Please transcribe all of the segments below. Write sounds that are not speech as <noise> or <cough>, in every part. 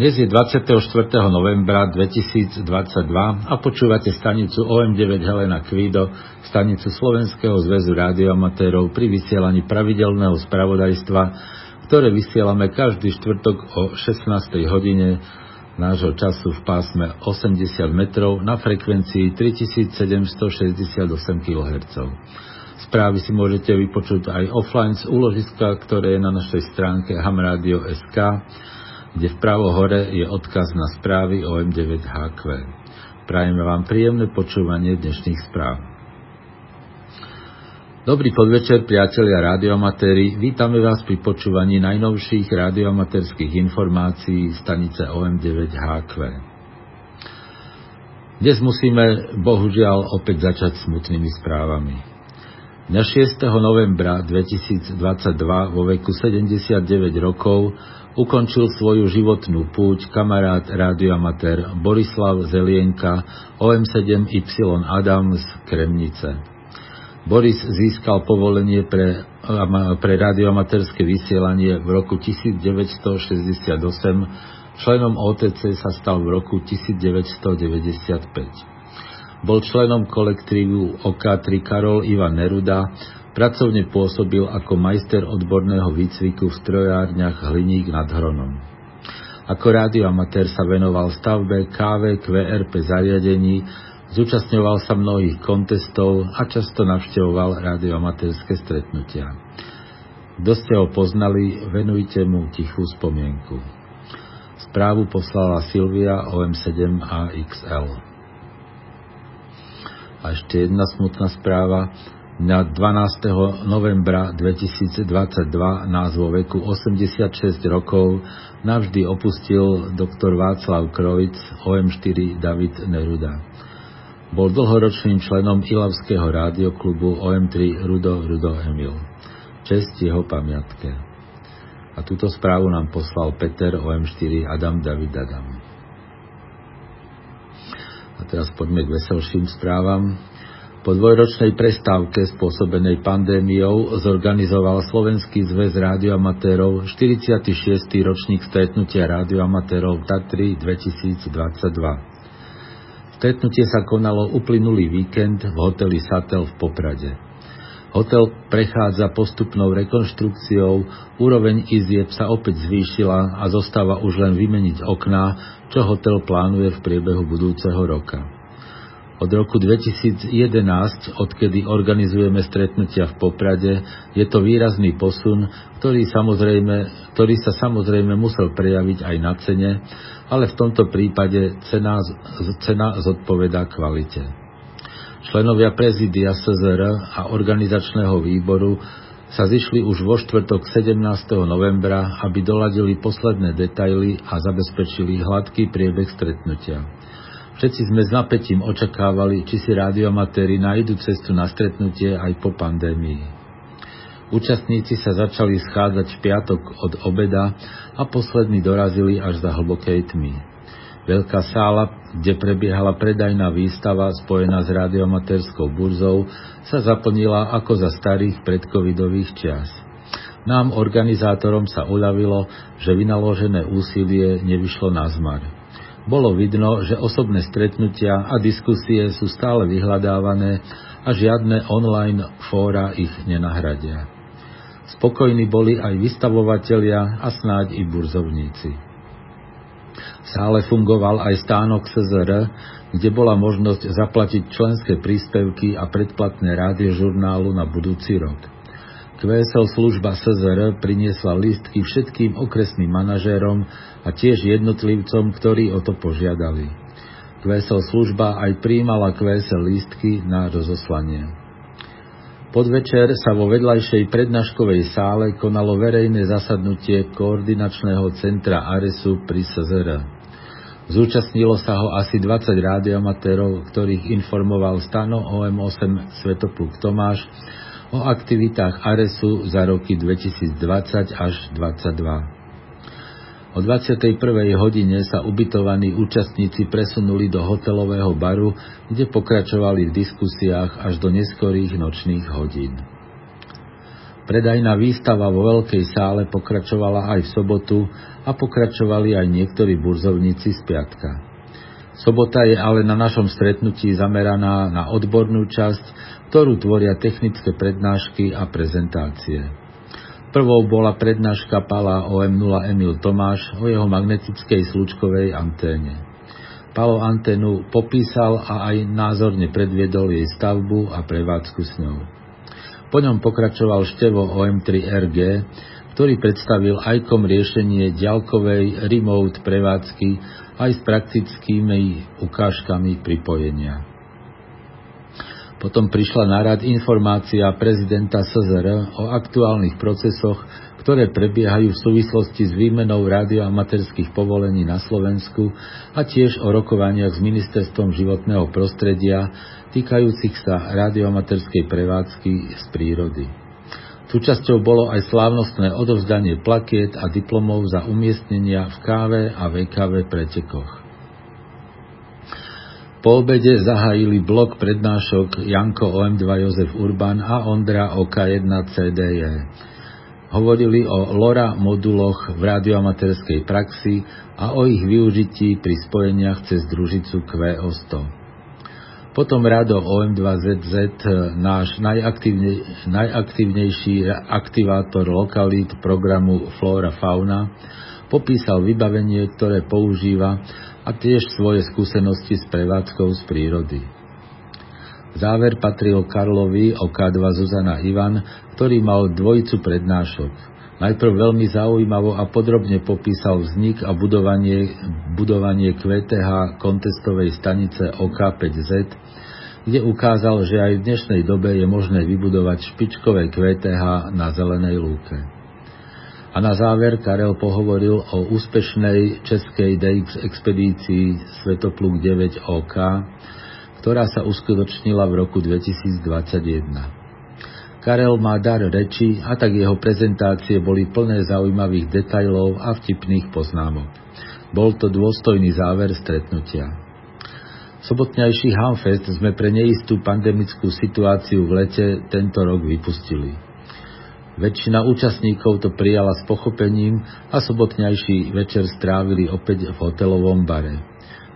Dnes je 24. novembra 2022 a počúvate stanicu OM9 Helena Kvído, stanicu Slovenského zväzu rádioamatérov pri vysielaní pravidelného spravodajstva, ktoré vysielame každý štvrtok o 16. hodine nášho času v pásme 80 metrov na frekvencii 3768 kHz. Správy si môžete vypočuť aj offline z úložiska, ktoré je na našej stránke hamradio.sk kde vpravo hore je odkaz na správy o M9HQ. Prajeme vám príjemné počúvanie dnešných správ. Dobrý podvečer, priatelia radioamatéri. Vítame vás pri počúvaní najnovších radioamatérských informácií stanice OM9HQ. Dnes musíme bohužiaľ opäť začať smutnými správami. Dňa 6. novembra 2022 vo veku 79 rokov ukončil svoju životnú púť kamarát radioamatér Borislav Zelienka OM7Y Adam z Kremnice. Boris získal povolenie pre, pre radioamatérske vysielanie v roku 1968, členom OTC sa stal v roku 1995. Bol členom kolektívu OK3 Karol Ivan Neruda, Pracovne pôsobil ako majster odborného výcviku v strojárniach Hliník nad Hronom. Ako radioamatér sa venoval stavbe KV QRP zariadení, zúčastňoval sa mnohých kontestov a často navštevoval radioamatérske stretnutia. Kto ste ho poznali, venujte mu tichú spomienku. Správu poslala Silvia OM7AXL. A ešte jedna smutná správa na 12. novembra 2022 nás vo veku 86 rokov navždy opustil doktor Václav Krojc, OM4 David Neruda. Bol dlhoročným členom Ilavského rádioklubu OM3 Rudo Rudo Emil. Čest jeho pamiatke. A túto správu nám poslal Peter OM4 Adam David Adam. A teraz poďme k veselším správam. Po dvojročnej prestávke spôsobenej pandémiou zorganizoval Slovenský zväz rádioamatérov 46. ročník stretnutia rádioamatérov Tatry 2022. Stretnutie sa konalo uplynulý víkend v hoteli Satel v Poprade. Hotel prechádza postupnou rekonštrukciou, úroveň izieb sa opäť zvýšila a zostáva už len vymeniť okná, čo hotel plánuje v priebehu budúceho roka. Od roku 2011, odkedy organizujeme stretnutia v Poprade, je to výrazný posun, ktorý, samozrejme, ktorý sa samozrejme musel prejaviť aj na cene, ale v tomto prípade cena, cena zodpovedá kvalite. Členovia prezidia SZR a organizačného výboru sa zišli už vo štvrtok 17. novembra, aby doladili posledné detaily a zabezpečili hladký priebeh stretnutia. Všetci sme s napätím očakávali, či si radiomatéri nájdu cestu na stretnutie aj po pandémii. Účastníci sa začali schádzať v piatok od obeda a poslední dorazili až za hlbokej tmy. Veľká sála, kde prebiehala predajná výstava spojená s radiomatérskou burzou, sa zaplnila ako za starých predcovidových čias. Nám, organizátorom, sa uľavilo, že vynaložené úsilie nevyšlo na zmar. Bolo vidno, že osobné stretnutia a diskusie sú stále vyhľadávané a žiadne online fóra ich nenahradia. Spokojní boli aj vystavovatelia a snáď i burzovníci. V sále fungoval aj stánok SZR, kde bola možnosť zaplatiť členské príspevky a predplatné rádiožurnálu na budúci rok. QSL služba SZR priniesla lístky všetkým okresným manažérom a tiež jednotlivcom, ktorí o to požiadali. QSL služba aj príjmala QSL lístky na rozoslanie. Podvečer sa vo vedľajšej prednáškovej sále konalo verejné zasadnutie koordinačného centra ARESu pri SZR. Zúčastnilo sa ho asi 20 rádiomatérov, ktorých informoval Stano OM8 Svetopluk Tomáš o aktivitách ARESu za roky 2020 až 2022. O 21. hodine sa ubytovaní účastníci presunuli do hotelového baru, kde pokračovali v diskusiách až do neskorých nočných hodín. Predajná výstava vo veľkej sále pokračovala aj v sobotu a pokračovali aj niektorí burzovníci z piatka. Sobota je ale na našom stretnutí zameraná na odbornú časť, ktorú tvoria technické prednášky a prezentácie. Prvou bola prednáška Pala OM0 Emil Tomáš o jeho magnetickej slučkovej anténe. Palo anténu popísal a aj názorne predviedol jej stavbu a prevádzku s ňou. Po ňom pokračoval števo OM3RG, ktorý predstavil ICOM riešenie ďalkovej remote prevádzky aj s praktickými ukážkami pripojenia. Potom prišla na rad informácia prezidenta SZR o aktuálnych procesoch, ktoré prebiehajú v súvislosti s výmenou radioamaterských povolení na Slovensku a tiež o rokovaniach s Ministerstvom životného prostredia týkajúcich sa radioamaterskej prevádzky z prírody. Súčasťou bolo aj slávnostné odovzdanie plakiet a diplomov za umiestnenia v KV a VKV pretekoch. Po obede zahájili blok prednášok Janko OM2 Jozef Urban a Ondra OK1 CDE. Hovorili o LoRa moduloch v radioamaterskej praxi a o ich využití pri spojeniach cez družicu QO100. Potom Rado OM2ZZ, náš najaktívne, najaktívnejší aktivátor lokalít programu Flora Fauna, popísal vybavenie, ktoré používa a tiež svoje skúsenosti s prevádzkou z prírody. Záver patril Karlovi OK2 Zuzana Ivan, ktorý mal dvojicu prednášok. Najprv veľmi zaujímavo a podrobne popísal vznik a budovanie, budovanie QTH kontestovej stanice OK5Z, kde ukázal, že aj v dnešnej dobe je možné vybudovať špičkové QTH na zelenej lúke. A na záver Karel pohovoril o úspešnej českej DX expedícii Svetopluk 9 OK, ktorá sa uskutočnila v roku 2021. Karel má dar reči a tak jeho prezentácie boli plné zaujímavých detajlov a vtipných poznámok. Bol to dôstojný záver stretnutia. Sobotňajší Hamfest sme pre neistú pandemickú situáciu v lete tento rok vypustili. Väčšina účastníkov to prijala s pochopením a sobotňajší večer strávili opäť v hotelovom bare.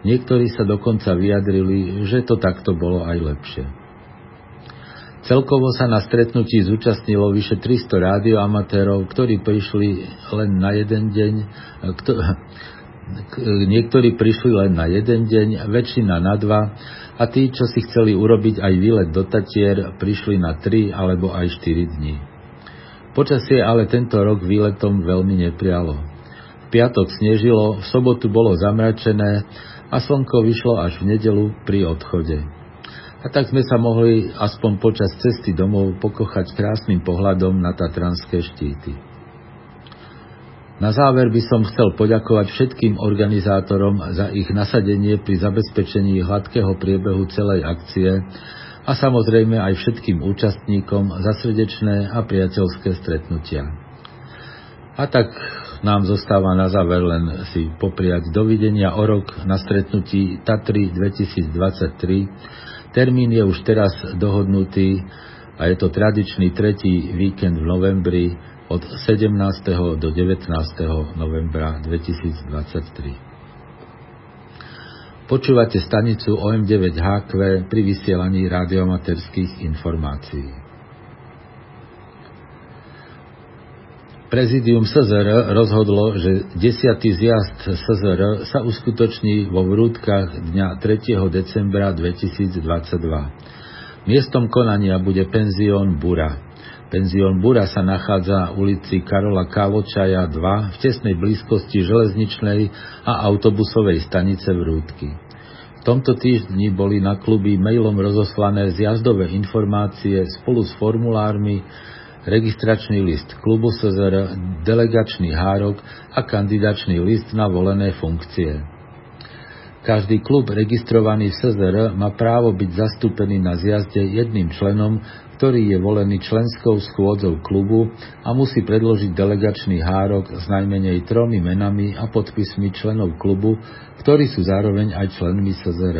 Niektorí sa dokonca vyjadrili, že to takto bolo aj lepšie. Celkovo sa na stretnutí zúčastnilo vyše 300 rádioamatérov, ktorí prišli len na jeden deň, kto, niektorí prišli len na jeden deň, väčšina na dva a tí, čo si chceli urobiť aj výlet do Tatier, prišli na 3 alebo aj 4 dní. Počasie ale tento rok výletom veľmi neprialo. V piatok snežilo, v sobotu bolo zamračené a slnko vyšlo až v nedelu pri odchode. A tak sme sa mohli aspoň počas cesty domov pokochať krásnym pohľadom na tatranské štíty. Na záver by som chcel poďakovať všetkým organizátorom za ich nasadenie pri zabezpečení hladkého priebehu celej akcie a samozrejme aj všetkým účastníkom za srdečné a priateľské stretnutia. A tak nám zostáva na záver len si popriať dovidenia o rok na stretnutí Tatry 2023 Termín je už teraz dohodnutý a je to tradičný tretí víkend v novembri od 17. do 19. novembra 2023. Počúvate stanicu OM9HQ pri vysielaní radiomaterských informácií. Prezidium SZR rozhodlo, že 10. zjazd SZR sa uskutoční vo Vrútkach dňa 3. decembra 2022. Miestom konania bude penzión Bura. Penzión Bura sa nachádza na ulici Karola Kávočaja 2 v tesnej blízkosti železničnej a autobusovej stanice Vrútky. V tomto týždni boli na kluby mailom rozoslané zjazdové informácie spolu s formulármi registračný list klubu SZR, delegačný hárok a kandidačný list na volené funkcie. Každý klub registrovaný v SZR má právo byť zastúpený na zjazde jedným členom, ktorý je volený členskou schôdzou klubu a musí predložiť delegačný hárok s najmenej tromi menami a podpismi členov klubu, ktorí sú zároveň aj členmi SZR.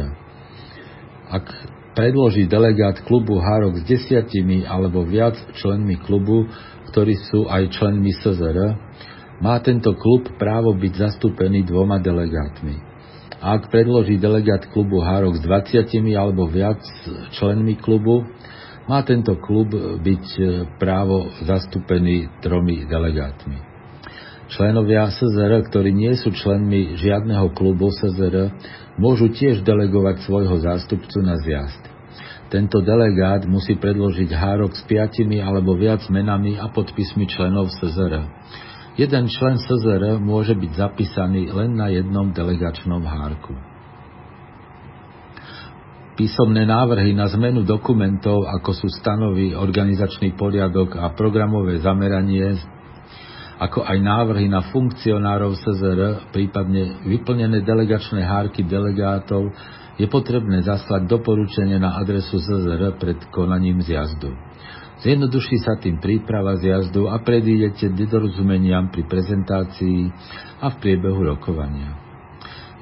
Ak predloží delegát klubu Hárok s desiatimi alebo viac členmi klubu, ktorí sú aj členmi SZR, má tento klub právo byť zastúpený dvoma delegátmi. Ak predloží delegát klubu Hárok s 20 alebo viac členmi klubu, má tento klub byť e, právo zastúpený tromi delegátmi. Členovia SZR, ktorí nie sú členmi žiadneho klubu SZR, môžu tiež delegovať svojho zástupcu na zjazd. Tento delegát musí predložiť hárok s piatimi alebo viac menami a podpismi členov SZR. Jeden člen SZR môže byť zapísaný len na jednom delegačnom hárku. Písomné návrhy na zmenu dokumentov, ako sú stanovy, organizačný poriadok a programové zameranie ako aj návrhy na funkcionárov SZR, prípadne vyplnené delegačné hárky delegátov, je potrebné zaslať doporučenie na adresu SZR pred konaním zjazdu. Zjednoduší sa tým príprava zjazdu a predídete nedorozumeniam pri prezentácii a v priebehu rokovania.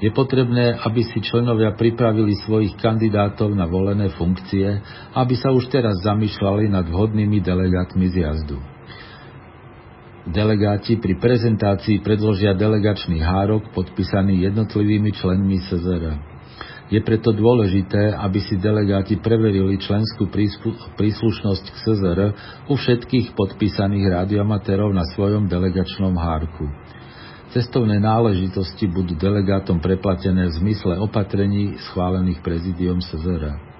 Je potrebné, aby si členovia pripravili svojich kandidátov na volené funkcie, aby sa už teraz zamýšľali nad vhodnými delegátmi zjazdu. Delegáti pri prezentácii predložia delegačný hárok podpísaný jednotlivými členmi SZR. Je preto dôležité, aby si delegáti preverili členskú príslušnosť k SZR u všetkých podpísaných radioamatérov na svojom delegačnom hárku. Cestovné náležitosti budú delegátom preplatené v zmysle opatrení schválených prezidiom SZR.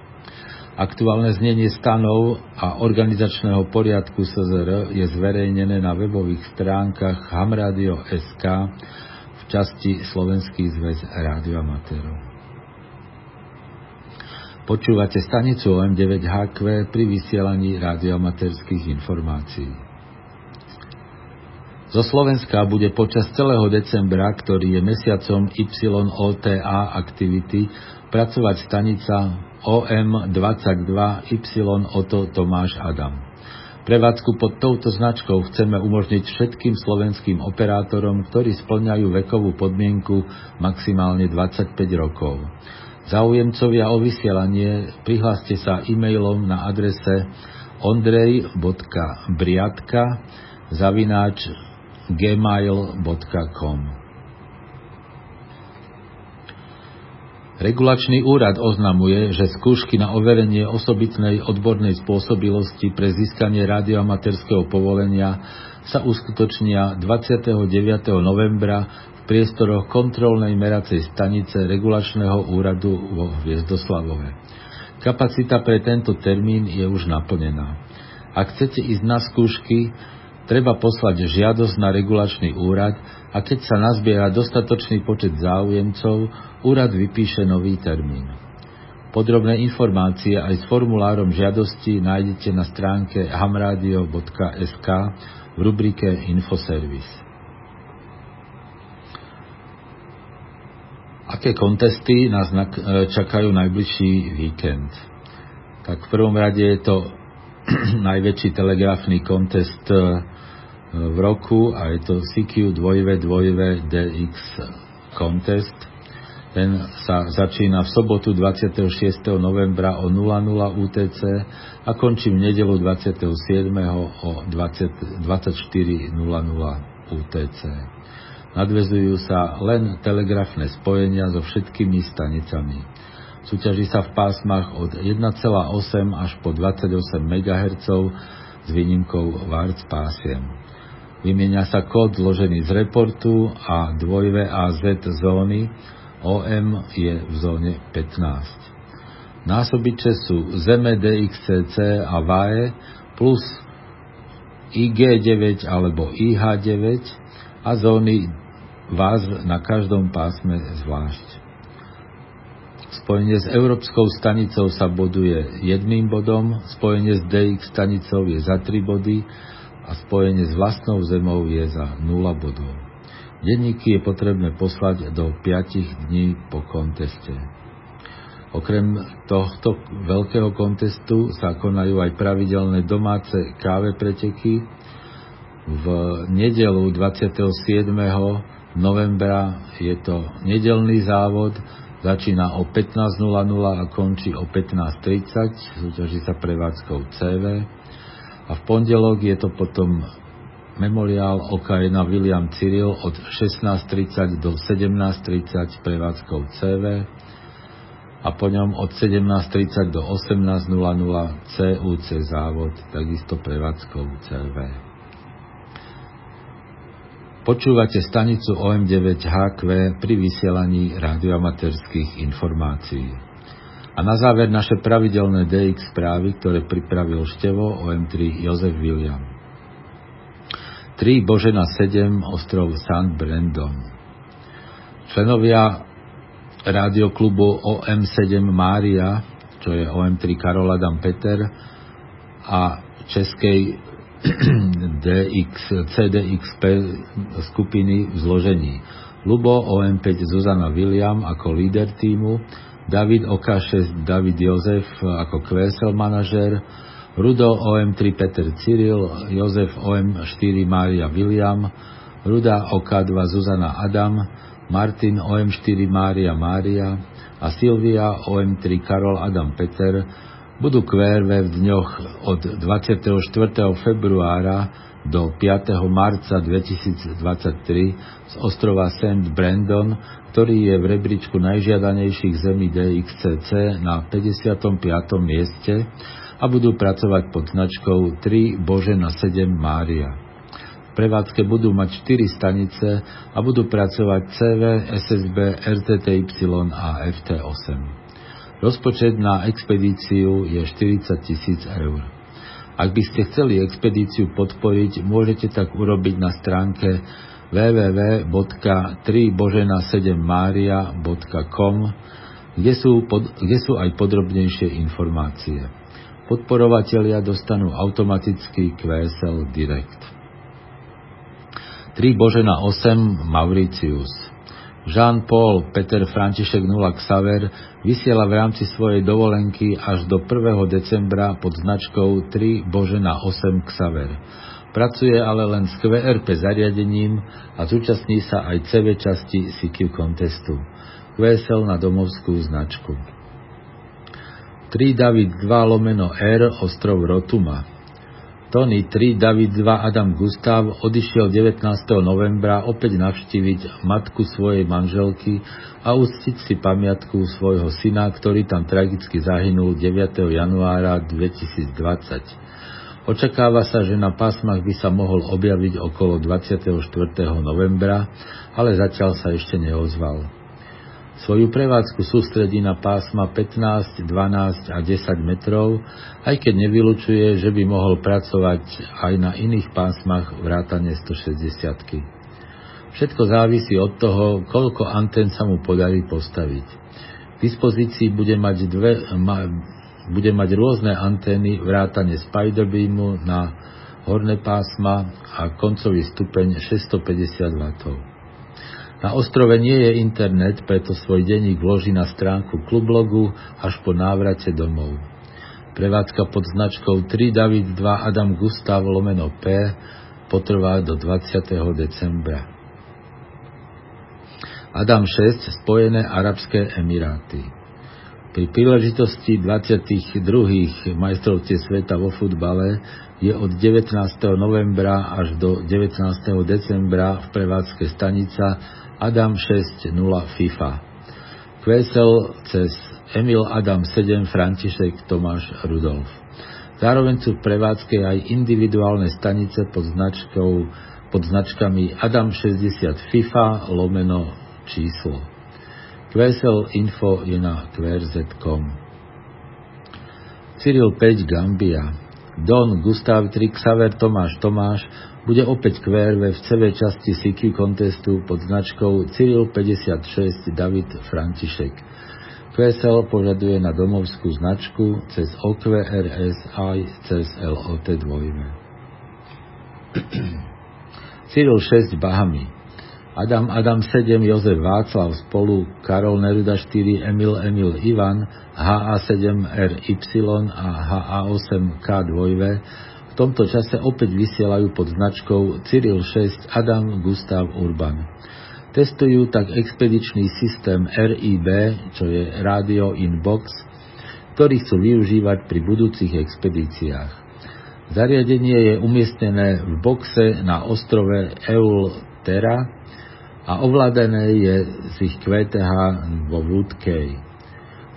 Aktuálne znenie stanov a organizačného poriadku SZR je zverejnené na webových stránkach hamradio.sk v časti Slovenský zväz rádioamatérov. Počúvate stanicu OM9HQ pri vysielaní rádioamatérských informácií. Zo Slovenska bude počas celého decembra, ktorý je mesiacom YOTA aktivity, pracovať stanica OM22Y Oto Tomáš Adam. Prevádzku pod touto značkou chceme umožniť všetkým slovenským operátorom, ktorí splňajú vekovú podmienku maximálne 25 rokov. Zaujemcovia o vysielanie prihláste sa e-mailom na adrese ondrej.briatka zavináč gmail.com Regulačný úrad oznamuje, že skúšky na overenie osobitnej odbornej spôsobilosti pre získanie radioamatérskeho povolenia sa uskutočnia 29. novembra priestoroch kontrolnej meracej stanice regulačného úradu vo Hviezdoslavove. Kapacita pre tento termín je už naplnená. Ak chcete ísť na skúšky, treba poslať žiadosť na regulačný úrad a keď sa nazbiera dostatočný počet záujemcov, úrad vypíše nový termín. Podrobné informácie aj s formulárom žiadosti nájdete na stránke hamradio.sk v rubrike Infoservis. Aké kontesty nás čakajú najbližší víkend? Tak v prvom rade je to <clears throat> najväčší telegrafný kontest v roku a je to CQ 2V DX Contest. Ten sa začína v sobotu 26. novembra o 00 UTC a končí v nedelu 27. o 20, 24.00 UTC. Nadvezujú sa len telegrafné spojenia so všetkými stanicami. Súťaží sa v pásmach od 1,8 až po 28 MHz s výnimkou VARC pásiem. Vymieňa sa kód zložený z reportu a 2VAZ zóny, OM je v zóne 15. Násobiče sú Zeme DXCC a VAE plus IG9 alebo IH9 a zóny VAZ na každom pásme zvlášť. Spojenie s Európskou stanicou sa boduje jedným bodom, spojenie s DX stanicou je za 3 body a spojenie s vlastnou zemou je za 0 bodov. Denníky je potrebné poslať do 5 dní po konteste. Okrem tohto veľkého kontestu sa konajú aj pravidelné domáce káve preteky. V nedelu 27. novembra je to nedelný závod začína o 15.00 a končí o 15.30, súťaží sa prevádzkou CV. A v pondelok je to potom memoriál OK1 William Cyril od 16.30 do 17.30 prevádzkou CV a po ňom od 17.30 do 18.00 CUC závod, takisto prevádzkou CV. Počúvate stanicu OM9HQ pri vysielaní radioamaterských informácií. A na záver naše pravidelné DX správy, ktoré pripravil števo OM3 Jozef William. 3 Božena 7 ostrov St. Brandon. Členovia rádioklubu OM7 Mária, čo je OM3 Karol Adam Peter a českej DX, CDXP skupiny v zložení. Lubo OM5 Zuzana William ako líder týmu, David OK6 David Jozef ako QSL manažer, Rudo OM3 Peter Cyril, Jozef OM4 Mária William, Ruda OK2 Zuzana Adam, Martin OM4 Mária Mária a Silvia OM3 Karol Adam Peter budú QRV v dňoch od 24. februára do 5. marca 2023 z ostrova St. Brandon, ktorý je v rebríčku najžiadanejších zemí DXCC na 55. mieste a budú pracovať pod značkou 3 Bože na 7 Mária. V prevádzke budú mať 4 stanice a budú pracovať CV, SSB, RTTY a FT8. Rozpočet na expedíciu je 40 tisíc eur. Ak by ste chceli expedíciu podporiť, môžete tak urobiť na stránke www.3božena7maria.com, kde sú, kde sú aj podrobnejšie informácie. Podporovatelia dostanú automaticky QSL Direct. 3 Božena 8 Mauritius Jean-Paul Peter František Nula Xaver vysiela v rámci svojej dovolenky až do 1. decembra pod značkou 3 Božena 8 Xaver. Pracuje ale len s QRP zariadením a zúčastní sa aj CV časti CQ contestu. QSL na domovskú značku. 3 David 2 lomeno R ostrov Rotuma Tony 3, David 2, Adam Gustav odišiel 19. novembra opäť navštíviť matku svojej manželky a ustiť si pamiatku svojho syna, ktorý tam tragicky zahynul 9. januára 2020. Očakáva sa, že na pásmach by sa mohol objaviť okolo 24. novembra, ale zatiaľ sa ešte neozval. Svoju prevádzku sústredí na pásma 15, 12 a 10 metrov, aj keď nevylučuje, že by mohol pracovať aj na iných pásmach vrátane 160 Všetko závisí od toho, koľko antén sa mu podarí postaviť. V dispozícii bude mať, dve, ma, bude mať rôzne antény vrátane Spiderbeamu na horné pásma a koncový stupeň 650 W. Na ostrove nie je internet, preto svoj denník vloží na stránku klublogu až po návrate domov. Prevádzka pod značkou 3 David 2 Adam Gustav lomeno P potrvá do 20. decembra. Adam 6 Spojené Arabské Emiráty Pri príležitosti 22. majstrovstie sveta vo futbale je od 19. novembra až do 19. decembra v prevádzke stanica Adam 6.0 FIFA. Kvesel cez Emil Adam 7 František Tomáš Rudolf. Zároveň sú v prevádzke aj individuálne stanice pod, značkou, pod značkami Adam 60 FIFA lomeno číslo. Kvesel info je na qrz.com. Cyril 5 Gambia. Don Gustav Trik Xaver Tomáš Tomáš bude opäť QRV v CV časti CQ contestu pod značkou Cyril 56 David František. QSL požaduje na domovskú značku cez OQRS aj cez LOT 2. <clears throat> Cyril 6 Bahamy Adam Adam 7 Jozef Václav spolu Karol Neruda 4 Emil Emil Ivan HA7RY a HA8K 2 v tomto čase opäť vysielajú pod značkou Cyril 6 Adam Gustav Urban. Testujú tak expedičný systém RIB, čo je Radio in Box, ktorý chcú využívať pri budúcich expedíciách. Zariadenie je umiestnené v boxe na ostrove Eultera a ovládané je z ich QTH vo Woodkey.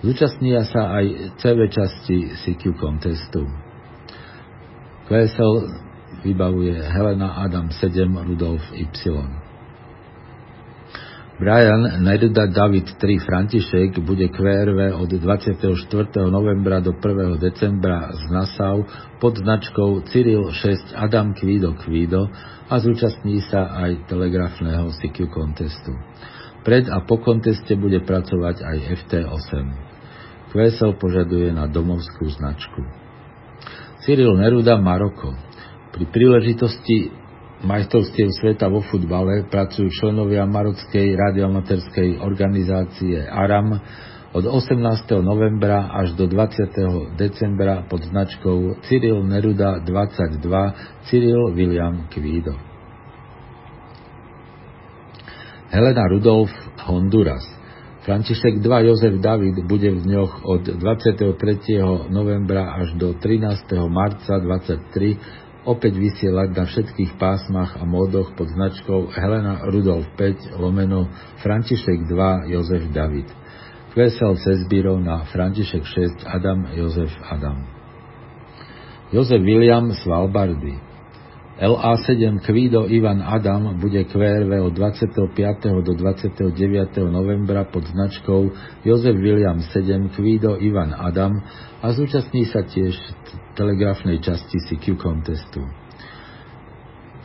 Zúčastnia sa aj CV časti CQ contestu. QSL vybavuje Helena Adam 7 Rudolf Y. Brian Neruda David 3 František bude QRV od 24. novembra do 1. decembra z Nassau pod značkou Cyril 6 Adam Kvido Kvido a zúčastní sa aj telegrafného CQ kontestu. Pred a po konteste bude pracovať aj FT8. QSL požaduje na domovskú značku. Cyril Neruda Maroko. Pri príležitosti majstrovstiev sveta vo futbale pracujú členovia Marockej radioamaterskej organizácie ARAM od 18. novembra až do 20. decembra pod značkou Cyril Neruda 22 Cyril William Kvído. Helena Rudolf Honduras František 2 Jozef David bude v dňoch od 23. novembra až do 13. marca 23 opäť vysielať na všetkých pásmach a módoch pod značkou Helena Rudolf 5 lomeno František 2 Jozef David. QSL Cezbírov na František 6 Adam Jozef Adam. Jozef William Svalbardy LA7 Kvído Ivan Adam bude QRV od 25. do 29. novembra pod značkou Jozef William 7 Kvído Ivan Adam a zúčastní sa tiež telegrafnej časti CQ contestu.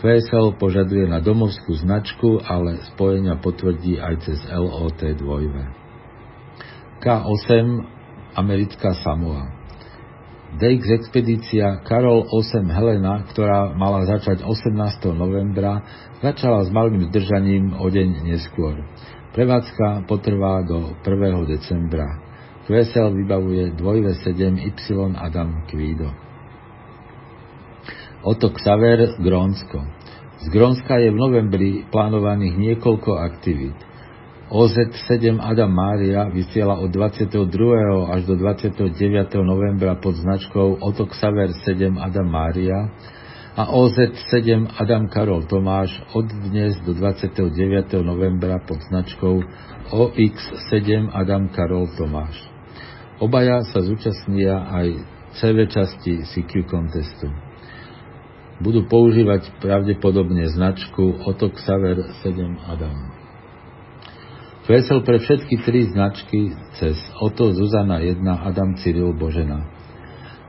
QSL požaduje na domovskú značku, ale spojenia potvrdí aj cez LOT 2. K8 Americká Samoa DX expedícia Karol 8 Helena, ktorá mala začať 18. novembra, začala s malým zdržaním o deň neskôr. Prevádzka potrvá do 1. decembra. QSL vybavuje 2V7Y Adam Kvído. Oto Xaver Grónsko. Z Grónska je v novembri plánovaných niekoľko aktivít. OZ7 Adam Mária vysiela od 22. až do 29. novembra pod značkou Otoxaver 7 Adam Mária a OZ7 Adam Karol Tomáš od dnes do 29. novembra pod značkou OX7 Adam Karol Tomáš. Obaja sa zúčastnia aj CV časti CQ contestu. Budú používať pravdepodobne značku Otoxaver 7 Adam. Vesel pre všetky tri značky cez Oto, Zuzana 1, Adam, Cyril, Božena.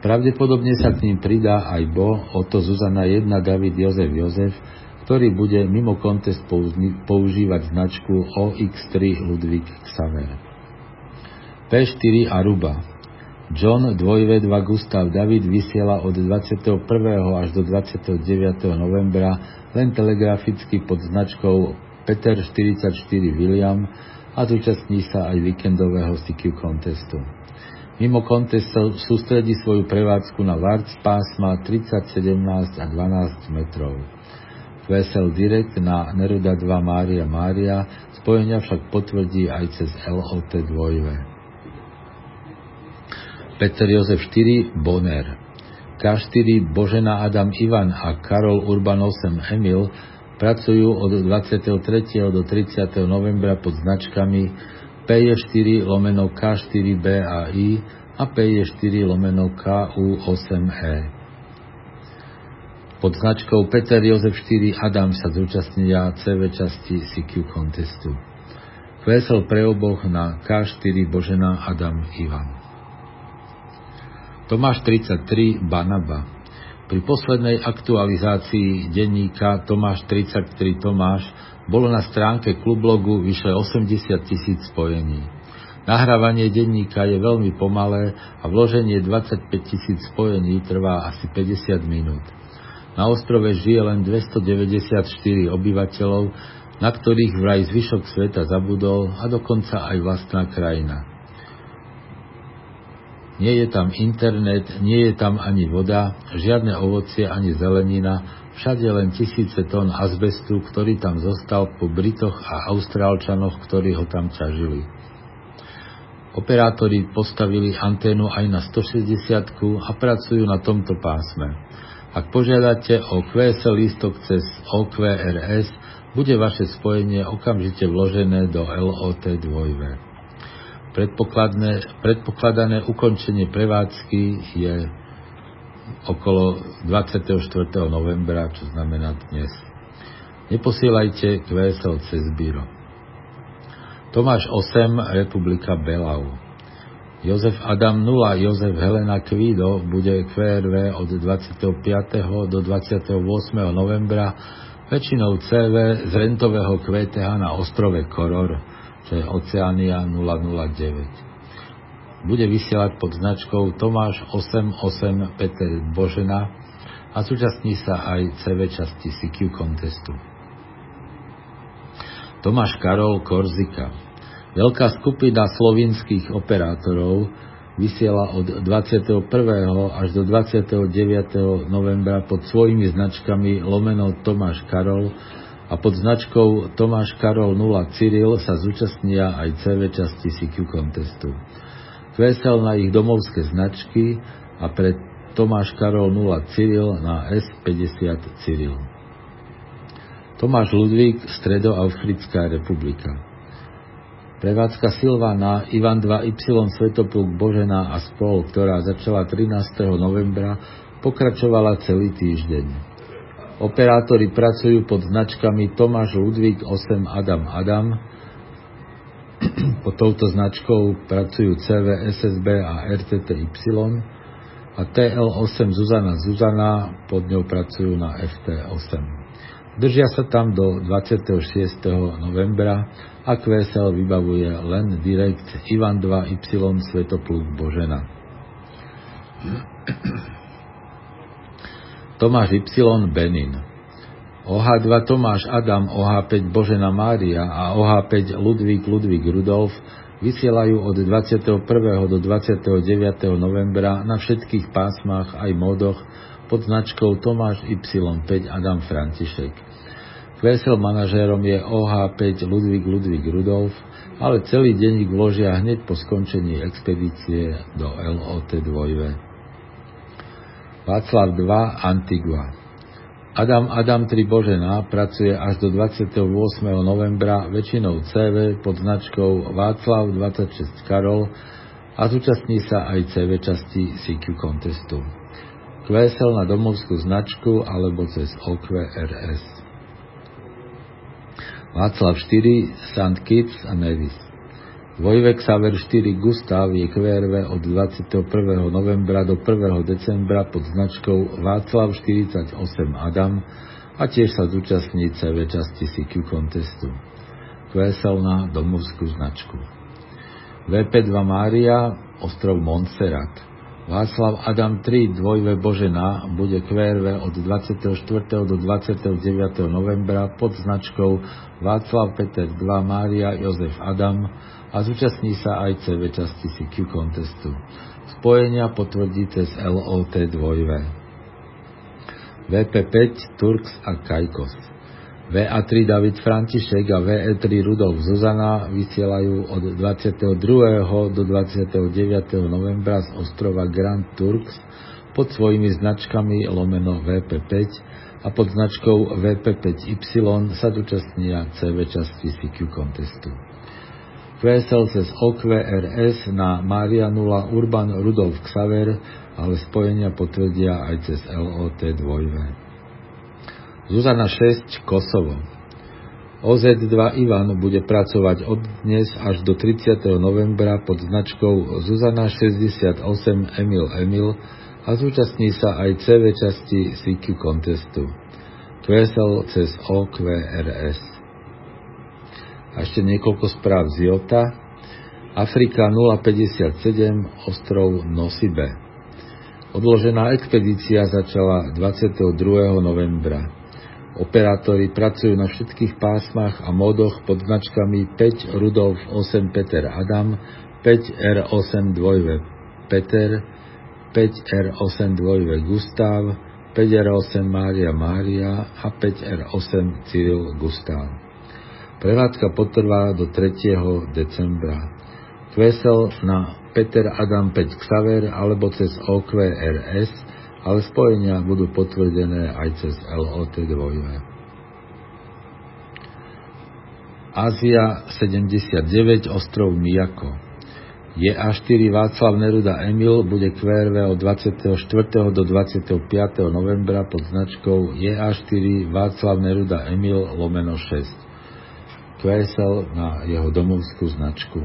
Pravdepodobne sa k ním pridá aj Bo, Oto, Zuzana 1, David, Jozef, Jozef, ktorý bude mimo kontest používať značku OX3 Ludvík Xaver. P4 Aruba John 2V2 Gustav David vysiela od 21. až do 29. novembra len telegraficky pod značkou Peter 44 William a zúčastní sa aj víkendového CQ contestu. Mimo kontest sústredí svoju prevádzku na Varc pásma 30, 17 a 12 metrov. Vesel Direct na Neruda 2 Mária Mária spojenia však potvrdí aj cez LOT 2. Peter Jozef 4 Bonner K4 Božena Adam Ivan a Karol Urban 8 Emil Pracujú od 23. do 30. novembra pod značkami PJ4 lomeno K4BAI a PJ4 lomeno KU8E. Pod značkou Peter Jozef 4 Adam sa zúčastnia CV časti CQ contestu. Vesel pre oboch na K4 Božena Adam Ivan. Tomáš 33 Banaba pri poslednej aktualizácii denníka Tomáš 33 Tomáš bolo na stránke klublogu vyše 80 tisíc spojení. Nahrávanie denníka je veľmi pomalé a vloženie 25 tisíc spojení trvá asi 50 minút. Na ostrove žije len 294 obyvateľov, na ktorých vraj zvyšok sveta zabudol a dokonca aj vlastná krajina. Nie je tam internet, nie je tam ani voda, žiadne ovocie ani zelenina, všade len tisíce tón azbestu, ktorý tam zostal po Britoch a Austrálčanoch, ktorí ho tam ťažili. Operátori postavili anténu aj na 160 a pracujú na tomto pásme. Ak požiadate o QSL lístok cez OQRS, bude vaše spojenie okamžite vložené do LOT 2 predpokladané ukončenie prevádzky je okolo 24. novembra, čo znamená dnes. Neposielajte QSL cez Biro. Tomáš 8, Republika Belau. Jozef Adam 0, Jozef Helena Kvido bude QRV od 25. do 28. novembra väčšinou CV z rentového QTH na ostrove Koror to je Oceania 009. Bude vysielať pod značkou Tomáš 88 Peter Božena a zúčastní sa aj CV časti CQ contestu. Tomáš Karol Korzika Veľká skupina slovinských operátorov vysiela od 21. až do 29. novembra pod svojimi značkami lomeno Tomáš Karol a pod značkou Tomáš Karol 0 Cyril sa zúčastnia aj CV časti CQ contestu. Kvesel na ich domovské značky a pre Tomáš Karol 0 Cyril na S50 Cyril. Tomáš Ludvík, Stredoafrická republika. Prevádzka Silvana Ivan 2Y Svetopluk Božena a spol, ktorá začala 13. novembra, pokračovala celý týždeň. Operátori pracujú pod značkami Tomáš Ludvík 8 Adam Adam. Pod touto značkou pracujú CV, SSB a RTTY a TL8 Zuzana Zuzana, pod ňou pracujú na FT8. Držia sa tam do 26. novembra a QSL vybavuje len direkt Ivan 2Y Svetopluk Božena. Tomáš Y. Benin. OH2 Tomáš Adam, OH5 Božena Mária a OH5 Ludvík Ludvík Rudolf vysielajú od 21. do 29. novembra na všetkých pásmach aj módoch pod značkou Tomáš Y5 Adam František. QSL manažérom je OH5 Ludvík Ludvík Rudolf, ale celý denník vložia hneď po skončení expedície do LOT 2. Václav 2 Antigua. Adam Adam 3 Božena pracuje až do 28. novembra väčšinou CV pod značkou Václav 26 Karol a zúčastní sa aj CV časti CQ contestu. QSL na domovskú značku alebo cez OQRS. Václav 4 St. Kitts a Nevis. Vojvek Saver 4 Gustav je QRV od 21. novembra do 1. decembra pod značkou Václav 48 Adam a tiež sa zúčastní CV časti CQ contestu. QSL na domovskú značku. VP2 Mária, ostrov Montserrat. Václav Adam 3 dvojve Božena bude QRV od 24. do 29. novembra pod značkou Václav Peter 2 Mária Jozef Adam a zúčastní sa aj CV časti CQ contestu. Spojenia potvrdí cez LOT 2 VP5 Turks a Kajkos. VA3 David František a VE3 Rudolf Zuzana vysielajú od 22. do 29. novembra z ostrova Grand Turks pod svojimi značkami lomeno VP5 a pod značkou VP5Y sa zúčastnia CV časti CQ contestu. QSL cez OQRS na Maria 0 Urban Rudolf Xaver, ale spojenia potvrdia aj cez LOT 2. Zuzana 6 Kosovo. OZ2 Ivan bude pracovať od dnes až do 30. novembra pod značkou Zuzana 68 Emil Emil a zúčastní sa aj CV časti CQ contestu. QSL cez OQRS. A ešte niekoľko správ z Jota. Afrika 057, ostrov Nosibe. Odložená expedícia začala 22. novembra. Operátori pracujú na všetkých pásmach a modoch pod značkami 5 Rudolf 8 Peter Adam, 5 R8 2 Peter, 5R8 dvojve Gustav, 5R8 Mária Mária a 5R8 Cyril Gustav. Prevádzka potrvá do 3. decembra. Kvesel na Peter Adam 5 Xaver alebo cez OQRS, ale spojenia budú potvrdené aj cez LOT 2. Ázia 79, ostrov Mijako. JA4 Václav Neruda Emil bude QRV od 24. do 25. novembra pod značkou JA4 Václav Neruda Emil lomeno 6. QSL na jeho domovskú značku.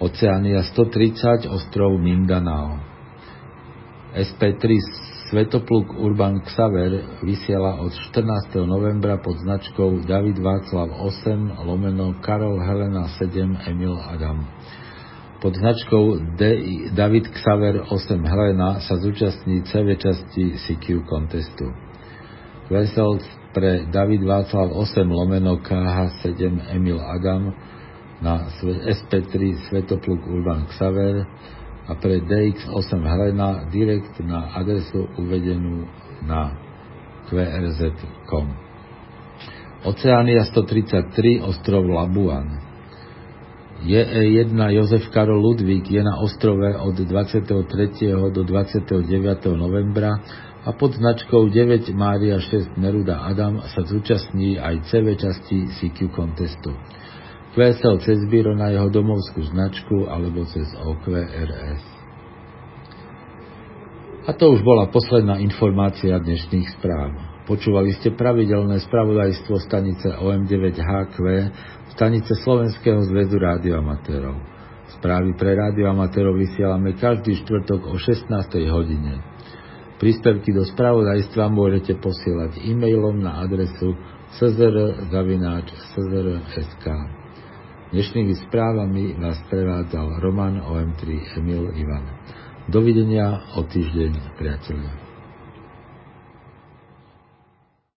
Oceánia 130, ostrov Mindanao. SP3 Svetopluk Urban Xaver vysiela od 14. novembra pod značkou David Václav 8 lomeno Karol Helena 7 Emil Adam. Pod značkou David Xaver 8 Helena sa zúčastní CV časti CQ contestu. Vesel pre David Václav 8 lomeno KH 7 Emil Adam na SP3 Svetopluk Urban Xaver a pre DX8 Helena direkt na adresu uvedenú na qrz.com. Oceánia 133, ostrov Labuan. JE1 Jozef Karol Ludvík je na ostrove od 23. do 29. novembra a pod značkou 9 Mária 6 Neruda Adam sa zúčastní aj CV časti CQ contestu. QSL cez Biro na jeho domovskú značku alebo cez OQRS. A to už bola posledná informácia dnešných správ. Počúvali ste pravidelné spravodajstvo stanice OM9HQ, stanice Slovenského zväzu rádioamatérov. Správy pre rádioamatérov vysielame každý štvrtok o 16. hodine. Príspevky do spravodajstva môžete posielať e-mailom na adresu czr.sk. Dnešnými správami vás prevádzal Roman OM3 Emil Ivan. Dovidenia o týždeň, priatelia.